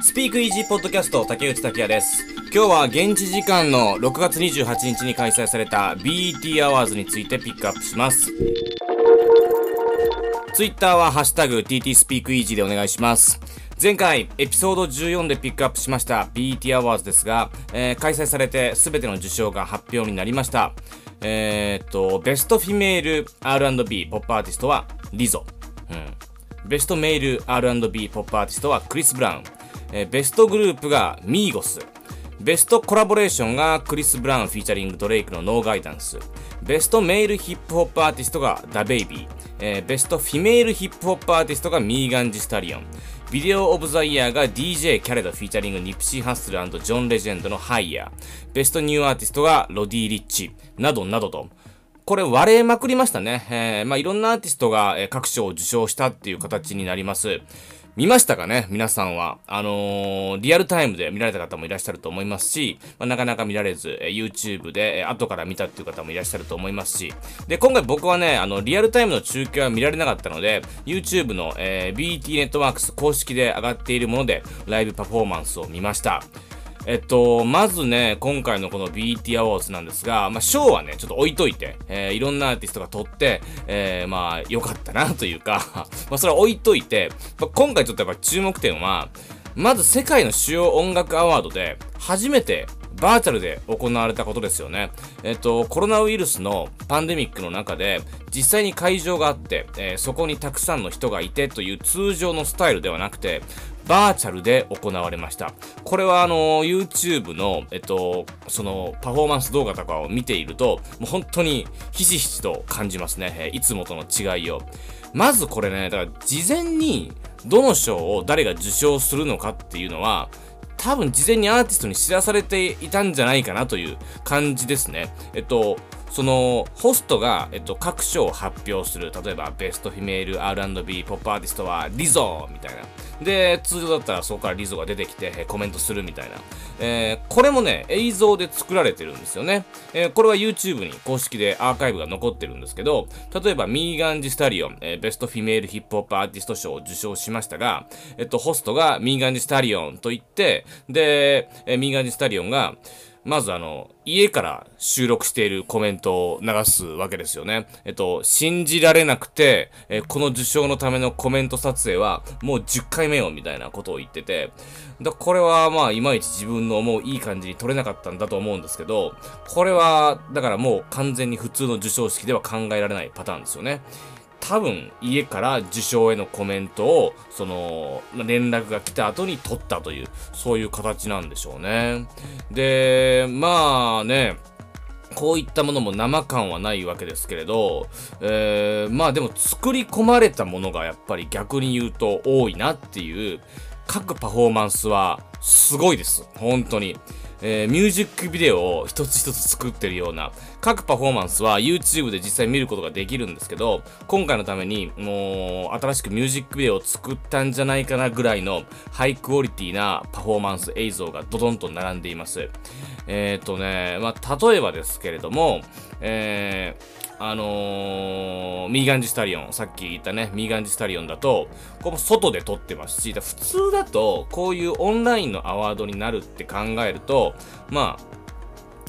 Speakeasy Podcast 竹内拓也です。今日は現地時間の6月28日に開催された BET アワーズについてピックアップします。ツイッターはハッシュタグ TT スピークイージーでお願いします。前回エピソード14でピックアップしました BET アワーズですが、えー開催されて全ての受賞が発表になりました。えー、っと、 Best Female R&B Pop Artist はLizzo。うん。 Best Male R&B Pop Artist は Chris Brown。えー Best Group が Migos。 Best Collaboration が Chris Brown featuring Drake の No Guidance。 Best Male Hip Hop Artist が DaBaby。えー Best Female Hip Hop Artist が Megan Thee Stallion。 Video of the Year が DJ Khaled featuring Nipsey Hussle John Legend の Higher。 Best New Artist が Roddy Ricch。などなどと。これ割れまくりましたね。えーまあいろんなアーティストが、各賞を受賞したっていう形になります。見ましたかね皆さんは。あのーリアルタイムで見られた方もいらっしゃると思いますし、まあ、なかなか見られず、え YouTube で、え後から見たっていう方もいらっしゃると思いますし。で、今回僕はね、あの、リアルタイムの中継は見られなかったので、YouTube の、えー BT ネットワークス公式で上がっているもので、ライブパフォーマンスを見ました。えっと、まずね、今回のこの BT アワーズなんですが、まあ、賞はね、ちょっと置いといて、えーいろんなアーティストが取って、えーまあ、良かったなというか、まあ、それは置いといて、まあ今回ちょっとやっぱ注目点は、まず世界の主要音楽アワードで、初めてバーチャルで行われたことですよね。えっと、コロナウイルスのパンデミックの中で、実際に会場があって、えーそこにたくさんの人がいてという通常のスタイルではなくて、バーチャルで行われました。これはあの、YouTube の、えっと、その、パフォーマンス動画とかを見ていると、もう本当にひしひしと感じますね。いつもとの違いを。まずこれね、だから事前にどの賞を誰が受賞するのかっていうのは、多分事前にアーティストに知らされていたんじゃないかなという感じですね。えっと、その、ホストが、えっと、各賞を発表する。例えば、ベストフィメール R&B ポップアーティストはリゾーみたいな。で、通常だったらそこから Lizzo が出てきて、コメントするみたいな。えーこれもね、映像で作られてるんですよね。えーこれは YouTube に公式でアーカイブが残ってるんですけど、例えば、 Megan Thee Stallion、えー Best Female Hip Hop Artist 賞を受賞しましたが、えっと、ホストが Megan Thee Stallion と言って、で、えー Megan Thee Stallion が、まずあの、家から収録しているコメントを流すわけですよね。えっと、信じられなくて、えこの受賞のためのコメント撮影はもう10回目よみたいなことを言ってて、だこれはまあいまいち自分のもういい感じに撮れなかったんだと思うんですけど、これはだからもう完全に普通の授賞式では考えられないパターンですよね。多分家から受賞へのコメントをその連絡が来た後に取ったというそういう形なんでしょうね。でまあねこういったものも生感はないわけですけれど、えーまあでも作り込まれたものがやっぱり逆に言うと多いなっていう各パフォーマンスはすごいです。本当に。えーミュージックビデオを一つ一つ作ってるような各パフォーマンスは YouTube で実際見ることができるんですけど今回のためにもう新しくミュージックビデオを作ったんじゃないかなぐらいのハイクオリティなパフォーマンス映像がドドンと並んでいます。えっ、とねまあ例えばですけれどもえーあのーミーガンジスタリオン、さっき言ったね、ミーガンジスタリオンだと、ここ外で撮ってますし、普通だと、こういうオンラインのアワードになるって考えると、まあ、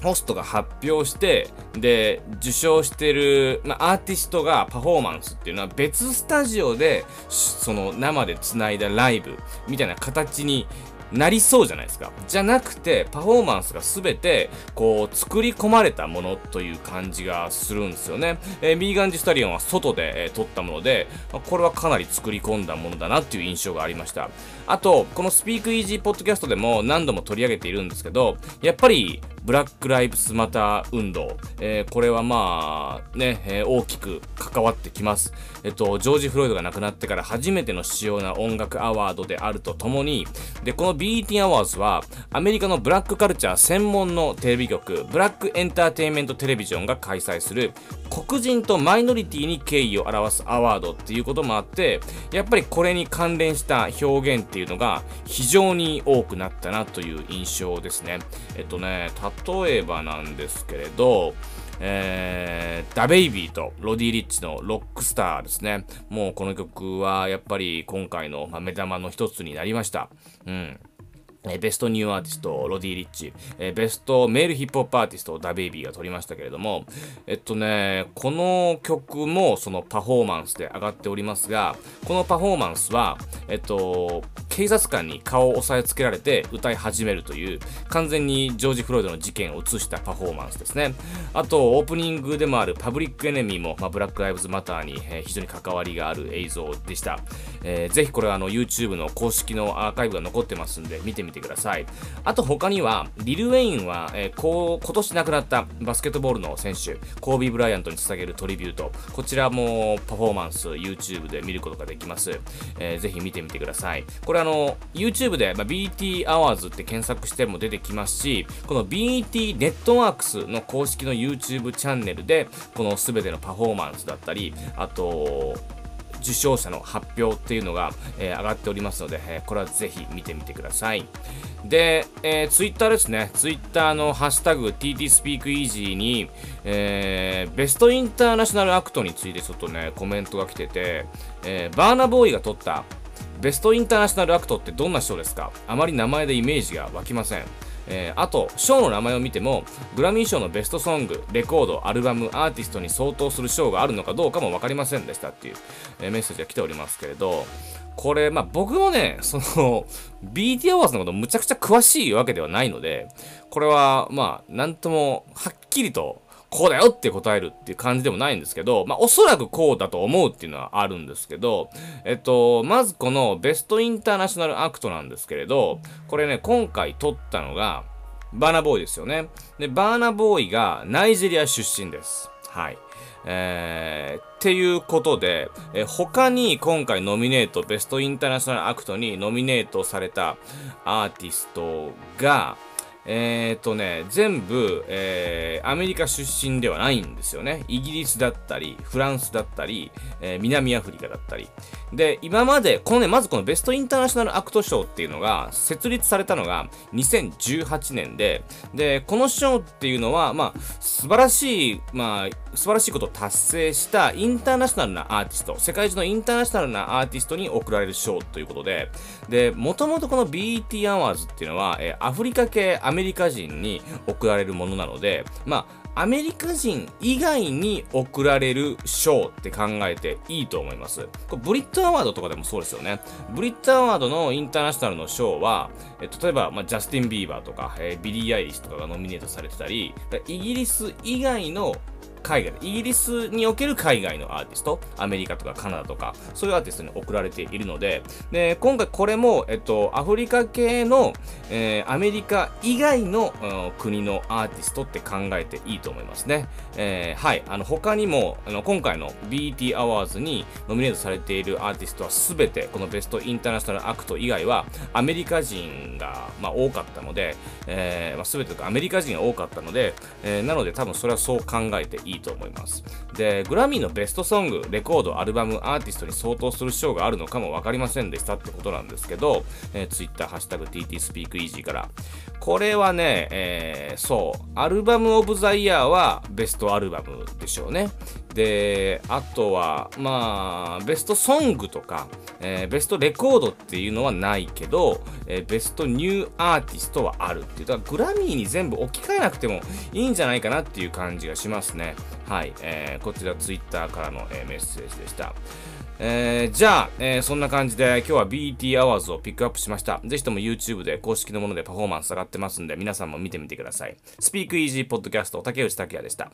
ホストが発表して、で、受賞してる、まあ、アーティストがパフォーマンスっていうのは別スタジオで、その生で繋いだライブみたいな形になりそうじゃないですか。じゃなくて、パフォーマンスがすべて、こう、作り込まれたものという感じがするんですよね。えー、ミーガンジスタリオンは外で、えー撮ったもので、まあこれはかなり作り込んだものだなっていう印象がありました。あと、このスピークイージーポッドキャストでも何度も取り上げているんですけど、やっぱり、ブラック・ライブスマター運動、えーこれはまあね、えー大きく関わってきます。えっと、ジョージ・フロイドが亡くなってから初めての主要な音楽アワードであるとともに、で、この BET アワーズは、アメリカのブラックカルチャー専門のテレビ局、ブラックエンターテインメントテレビジョンが開催する、黒人とマイノリティに敬意を表すアワードっていうこともあって、やっぱりこれに関連した表現っていうのが非常に多くなったなという印象ですね。えっとね、例えばなんですけれど、えー、ダベイビーとロディ・リッチのロックスターですね。もうこの曲はやっぱり今回のま目玉の一つになりました。うん。え Best New Artist、ロディ・リッチ、え Best Male Hip Hop Artist、ダ・ベイビーが獲りましたけれども、えっとね、この曲もそのパフォーマンスで上がっておりますが、このパフォーマンスは、えっと、警察官に顔を押さえつけられて歌い始めるという、完全にジョージ・フロイドの事件を映したパフォーマンスですね。あと、オープニングでもあるパブリック・エネミーも、まあ、ブラック・ライブズ・マターに、えー、非常に関わりがある映像でした。えー、ぜひこれはあの YouTube の公式のアーカイブが残ってますんで、見てみてください。あと他には、リル・ウェインは、えー、こう今年亡くなったバスケットボールの選手、コービー・ブライアントに捧げるトリビュート、こちらもパフォーマンス、YouTube で見ることができます。えー、ぜひ見てみてください。これあの、の YouTube で、まあ、BT Hours って検索しても出てきますし、この BT ネットワークスの公式の YouTube チャンネルで、この全てのパフォーマンスだったり、あと、受賞者の発表っていうのが、えー、上がっておりますので、えー、これはぜひ見てみてください。で、えー、ツイッターですね。ツイッターのハッシュタグ TTSpeakEasy に、えー、ベストインターナショナルアクトについてちょっとね、コメントが来てて、えー、バーナボーイが取ったベストインターナショナルアクトってどんな賞ですか？あまり名前でイメージが湧きません。えー、あと、賞の名前を見ても、グラミー賞のベストソング、レコード、アルバム、アーティストに相当する賞があるのかどうかも分かりませんでしたっていう、えー、メッセージが来ておりますけれど、これ、まあ、僕もね、その、BT アワーズのことむちゃくちゃ詳しいわけではないので、これは、まあ、なんとも、はっきりと、こうだよって答えるっていう感じでもないんですけど、まあ、おそらくこうだと思うっていうのはあるんですけど、えっと、まずこのベストインターナショナルアクトなんですけれど、これね、今回撮ったのが、バーナボーイですよね。で、バーナボーイがナイジェリア出身です。はい。えー、っていうことで、えー、他に今回ノミネート、ベストインターナショナルアクトにノミネートされたアーティストが、えっ、とね、全部、えー、アメリカ出身ではないんですよね。イギリスだったり、フランスだったり、えー、南アフリカだったり。で、今まで、このね、まずこのベストインターナショナルアクト賞っていうのが、設立されたのが2018年で、で、この賞っていうのは、まあ、素晴らしい、まあ、素晴らしいことを達成したインターナショナルなアーティスト、世界中のインターナショナルなアーティストに贈られる賞ということで、で、もともとこの BET アワーズっていうのは、えー、アフリカ系アメリカ人に贈られるものなので、まあ、アメリカ人以外に贈られる賞って考えていいと思います。これ BRIT Award とかでもそうですよね。 BRIT Award のインターナショナルの賞は、え例えば、まあ、ジャスティン・ビーバーとか、えー、ビリー・アイリッシュとかがノミネートされてたり、イギリス以外の海外、イギリスにおける海外のアーティスト、アメリカとかカナダとか、そういうアーティストに贈られているので、で、今回これも、えっと、アフリカ系の、えー、アメリカ以外の、うん、国のアーティストって考えていいと思いますね。えー、はい、あの、他にも、あの、今回の BT アワーズにノミネートされているアーティストはすべて、このベストインターナショナルアクト以外は、アメリカ人が、まあ、多かったので、えー、まあ、すべてアメリカ人が多かったので、えー、なので多分それはそう考えていいいいと思います。で、グラミーのベストソング、レコード、アルバム、アーティストに相当する賞があるのかも分かりませんでしたってことなんですけど、えー、Twitter、ハッシュタグ TTSpeakEasy から。これはね、えー、そう、アルバムオブザイヤーはベストアルバムでしょうね。で、あとは、まあ、ベストソングとか、えー、ベストレコードっていうのはないけど、えー、ベストニューアーティストはあるっていう。だからグラミーに全部置き換えなくてもいいんじゃないかなっていう感じがしますね。はい。えー、こちらツイッターからの、えメッセージでした。えー、じゃあ、えー、そんな感じで今日は BT アワーズをピックアップしました。ぜひとも YouTube で公式のものでパフォーマンス上がってますんで、皆さんも見てみてください。スピークイージーポッドキャスト竹内拓也でした。